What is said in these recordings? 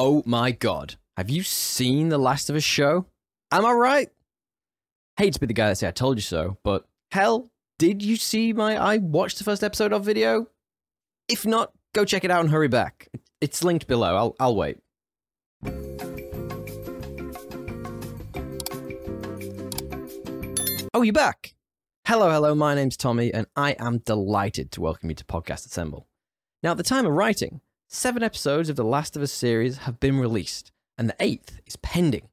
Oh my god. Have you seen The Last of Us show? Am I right? Hate to be the guy that say I told you so, but hell, did you see my I watched the first episode of video? If not, go check it out and hurry back. It's linked below. I'll I'll wait. Oh, you back? Hello, hello. My name's Tommy, and I am delighted to welcome you to Podcast Assemble. Now, at the time of writing, seven episodes of the Last of Us series have been released, and the eighth is pending.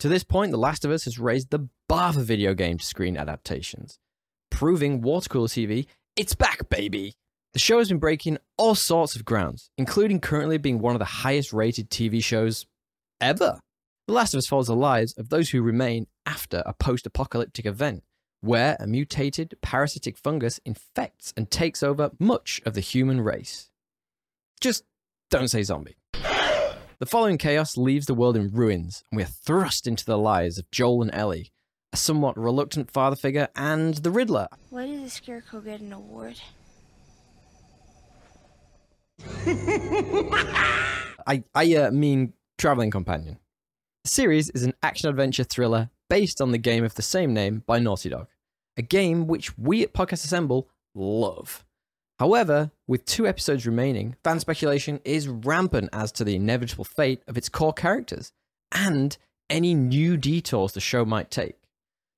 To this point, The Last of Us has raised the bar for video game screen adaptations, proving water cooler TV, it's back, baby! The show has been breaking all sorts of grounds, including currently being one of the highest rated TV shows ever. The Last of Us follows the lives of those who remain after a post apocalyptic event where a mutated parasitic fungus infects and takes over much of the human race. Just don't say zombie. The following chaos leaves the world in ruins, and we are thrust into the lives of Joel and Ellie, a somewhat reluctant father figure, and the Riddler. Why did the Scarecrow get an award? I, I uh, mean, traveling companion. The series is an action adventure thriller based on the game of the same name by Naughty Dog, a game which we at Podcast Assemble love. However, with two episodes remaining, fan speculation is rampant as to the inevitable fate of its core characters and any new detours the show might take.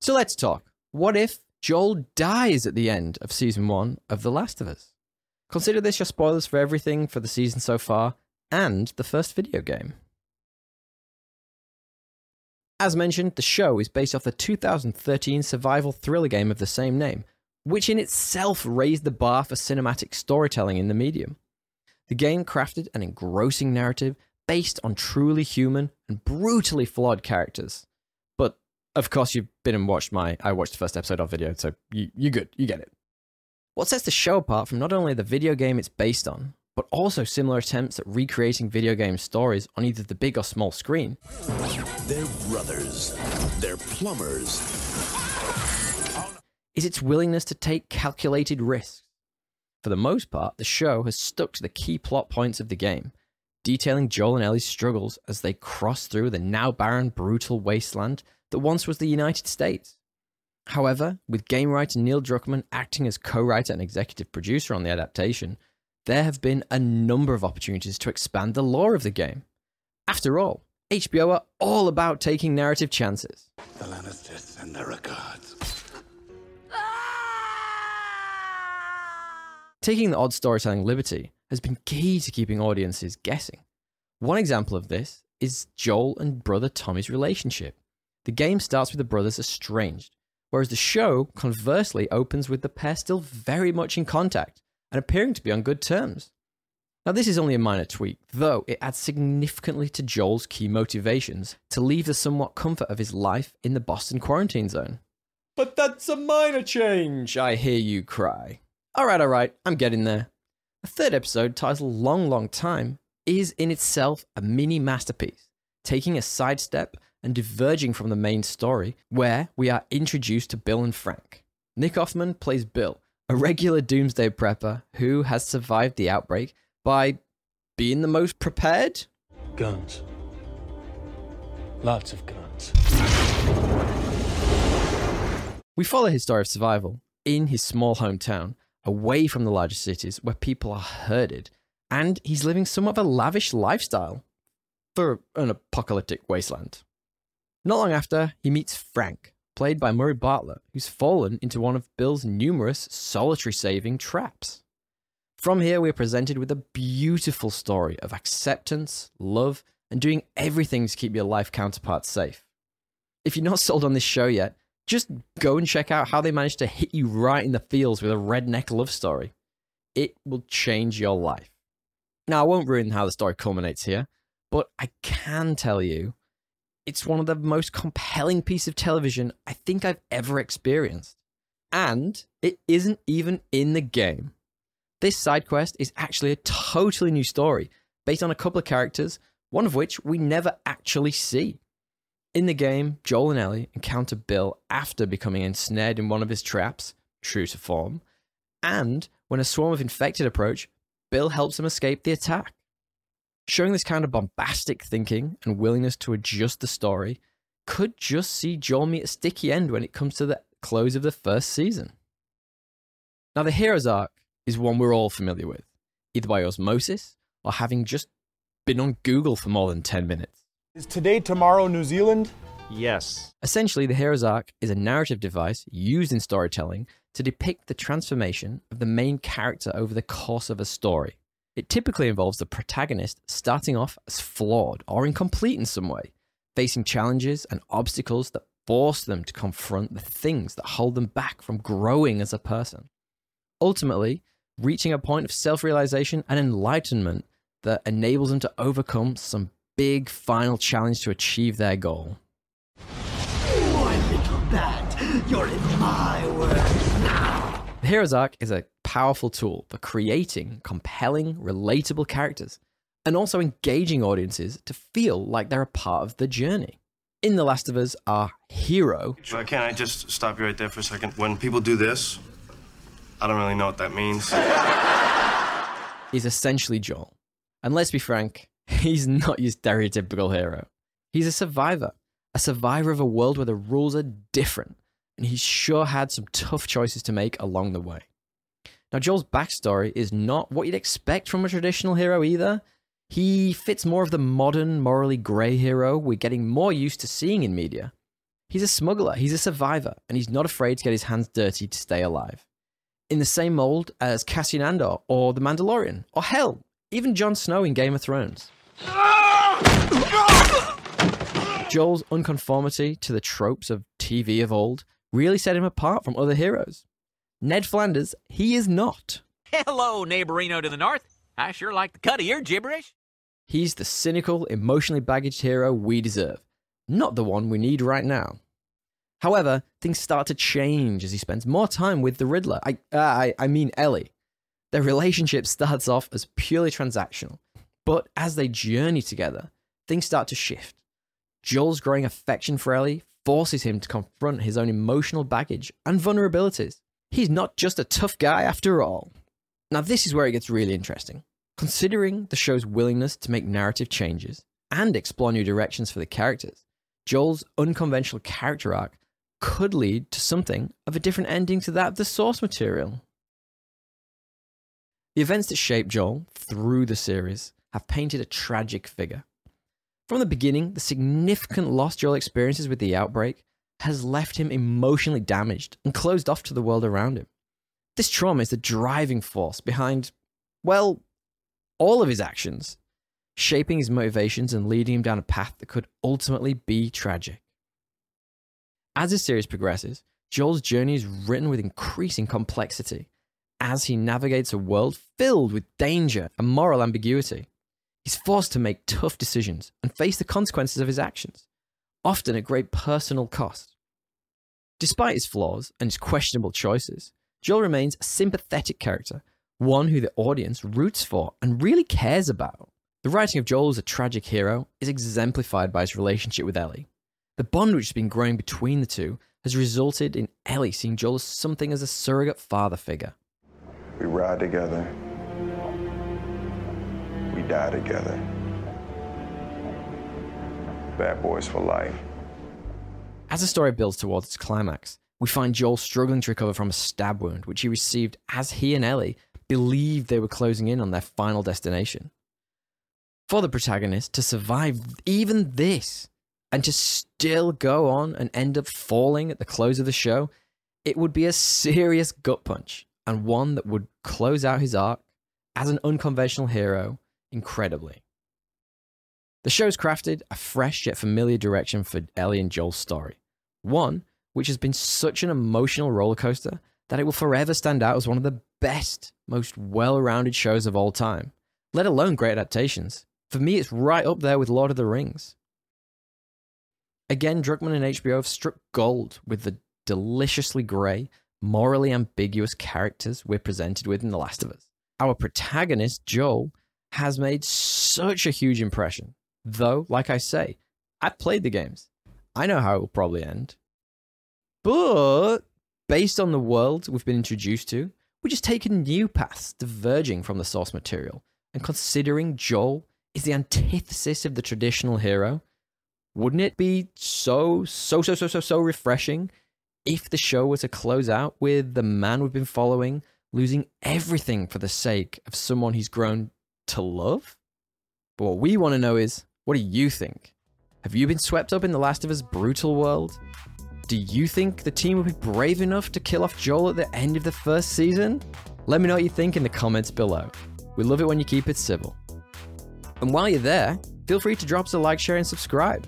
So let's talk. What if Joel dies at the end of season one of The Last of Us? Consider this your spoilers for everything for the season so far and the first video game. As mentioned, the show is based off the 2013 survival thriller game of the same name, which in itself raised the bar for cinematic storytelling in the medium. The game crafted an engrossing narrative based on truly human and brutally flawed characters. But of course, you've been and watched my I watched the first episode of video, so you, you're good, you get it. What sets the show apart from not only the video game it's based on, but also similar attempts at recreating video game stories on either the big or small screen, They're brothers. They're plumbers. Is its willingness to take calculated risks. For the most part, the show has stuck to the key plot points of the game, detailing Joel and Ellie's struggles as they cross through the now barren, brutal wasteland that once was the United States. However, with game writer Neil Druckmann acting as co writer and executive producer on the adaptation, there have been a number of opportunities to expand the lore of the game. After all, HBO are all about taking narrative chances. The Lannisters send their regards. Taking the odd storytelling liberty has been key to keeping audiences guessing. One example of this is Joel and brother Tommy's relationship. The game starts with the brothers estranged, whereas the show conversely opens with the pair still very much in contact and appearing to be on good terms. Now, this is only a minor tweak, though it adds significantly to Joel's key motivations to leave the somewhat comfort of his life in the Boston quarantine zone. But that's a minor change, I hear you cry. Alright, alright, I'm getting there. The third episode, titled Long Long Time, is in itself a mini masterpiece, taking a sidestep and diverging from the main story, where we are introduced to Bill and Frank. Nick Offerman plays Bill, a regular doomsday prepper who has survived the outbreak by being the most prepared? Guns. Lots of guns. We follow his story of survival in his small hometown, away from the larger cities where people are herded, and he's living somewhat of a lavish lifestyle for an apocalyptic wasteland. Not long after, he meets Frank, played by Murray Bartlett, who's fallen into one of Bill's numerous solitary saving traps. From here, we are presented with a beautiful story of acceptance, love, and doing everything to keep your life counterparts safe. If you're not sold on this show yet, just go and check out how they managed to hit you right in the feels with a redneck love story. It will change your life. Now, I won't ruin how the story culminates here, but I can tell you it's one of the most compelling pieces of television I think I've ever experienced. And it isn't even in the game. This side quest is actually a totally new story based on a couple of characters, one of which we never actually see. In the game, Joel and Ellie encounter Bill after becoming ensnared in one of his traps, true to form, and when a swarm of infected approach, Bill helps them escape the attack. Showing this kind of bombastic thinking and willingness to adjust the story could just see Joel meet a sticky end when it comes to the close of the first season. Now, the hero's arc is one we're all familiar with, either by osmosis or having just been on Google for more than 10 minutes. Is today, tomorrow, New Zealand? Yes. Essentially, the hero's arc is a narrative device used in storytelling to depict the transformation of the main character over the course of a story. It typically involves the protagonist starting off as flawed or incomplete in some way, facing challenges and obstacles that force them to confront the things that hold them back from growing as a person. Ultimately, reaching a point of self realization and enlightenment that enables them to overcome some big final challenge to achieve their goal. Boy, little bat, you're in my world now. The Hero's Arc is a powerful tool for creating compelling, relatable characters and also engaging audiences to feel like they're a part of the journey. In The Last of Us, our hero Uh, Can I just stop you right there for a second? When people do this, I don't really know what that means. is essentially Joel. And let's be frank, he's not your stereotypical hero. He's a survivor, a survivor of a world where the rules are different, and he's sure had some tough choices to make along the way. Now, Joel's backstory is not what you'd expect from a traditional hero either. He fits more of the modern, morally grey hero we're getting more used to seeing in media. He's a smuggler, he's a survivor, and he's not afraid to get his hands dirty to stay alive. In the same mold as Cassian Andor or The Mandalorian, or hell, even Jon Snow in Game of Thrones. Joel's unconformity to the tropes of TV of old really set him apart from other heroes. Ned Flanders, he is not. Hello, neighborino to the north. I sure like the cut of your gibberish. He's the cynical, emotionally baggaged hero we deserve, not the one we need right now. However, things start to change as he spends more time with the Riddler. I, uh, I, I mean Ellie. Their relationship starts off as purely transactional, but as they journey together, things start to shift. Joel's growing affection for Ellie forces him to confront his own emotional baggage and vulnerabilities. He's not just a tough guy after all. Now, this is where it gets really interesting. Considering the show's willingness to make narrative changes and explore new directions for the characters, Joel's unconventional character arc could lead to something of a different ending to that of the source material. The events that shape Joel through the series have painted a tragic figure. From the beginning, the significant loss Joel experiences with the outbreak has left him emotionally damaged and closed off to the world around him. This trauma is the driving force behind, well, all of his actions, shaping his motivations and leading him down a path that could ultimately be tragic. As the series progresses, Joel's journey is written with increasing complexity as he navigates a world filled with danger and moral ambiguity. He's forced to make tough decisions and face the consequences of his actions, often at great personal cost. Despite his flaws and his questionable choices, Joel remains a sympathetic character, one who the audience roots for and really cares about. The writing of Joel as a tragic hero is exemplified by his relationship with Ellie. The bond which has been growing between the two has resulted in Ellie seeing Joel as something as a surrogate father figure. We ride together. Die together. Bad boys for life. As the story builds towards its climax, we find Joel struggling to recover from a stab wound which he received as he and Ellie believed they were closing in on their final destination. For the protagonist to survive even this and to still go on and end up falling at the close of the show, it would be a serious gut punch and one that would close out his arc as an unconventional hero incredibly. The show's crafted a fresh yet familiar direction for Ellie and Joel's story. One which has been such an emotional roller coaster that it will forever stand out as one of the best, most well rounded shows of all time, let alone great adaptations. For me, it's right up there with Lord of the Rings. Again, Druckmann and HBO have struck gold with the deliciously grey, morally ambiguous characters we're presented with in The Last of Us. Our protagonist, Joel, has made such a huge impression. Though, like I say, I've played the games. I know how it will probably end. But based on the world we've been introduced to, we're just taking new paths diverging from the source material and considering Joel is the antithesis of the traditional hero. Wouldn't it be so, so, so, so, so, so refreshing if the show were to close out with the man we've been following losing everything for the sake of someone he's grown to love? But what we want to know is what do you think? Have you been swept up in The Last of Us brutal world? Do you think the team will be brave enough to kill off Joel at the end of the first season? Let me know what you think in the comments below. We love it when you keep it civil. And while you're there, feel free to drop us a like, share, and subscribe.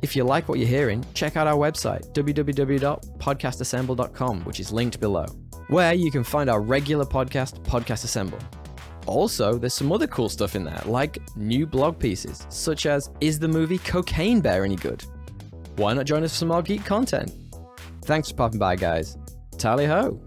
If you like what you're hearing, check out our website, www.podcastassemble.com, which is linked below, where you can find our regular podcast, Podcast Assemble. Also, there's some other cool stuff in there, like new blog pieces, such as Is the movie Cocaine Bear any good? Why not join us for some more geek content? Thanks for popping by, guys. Tally ho!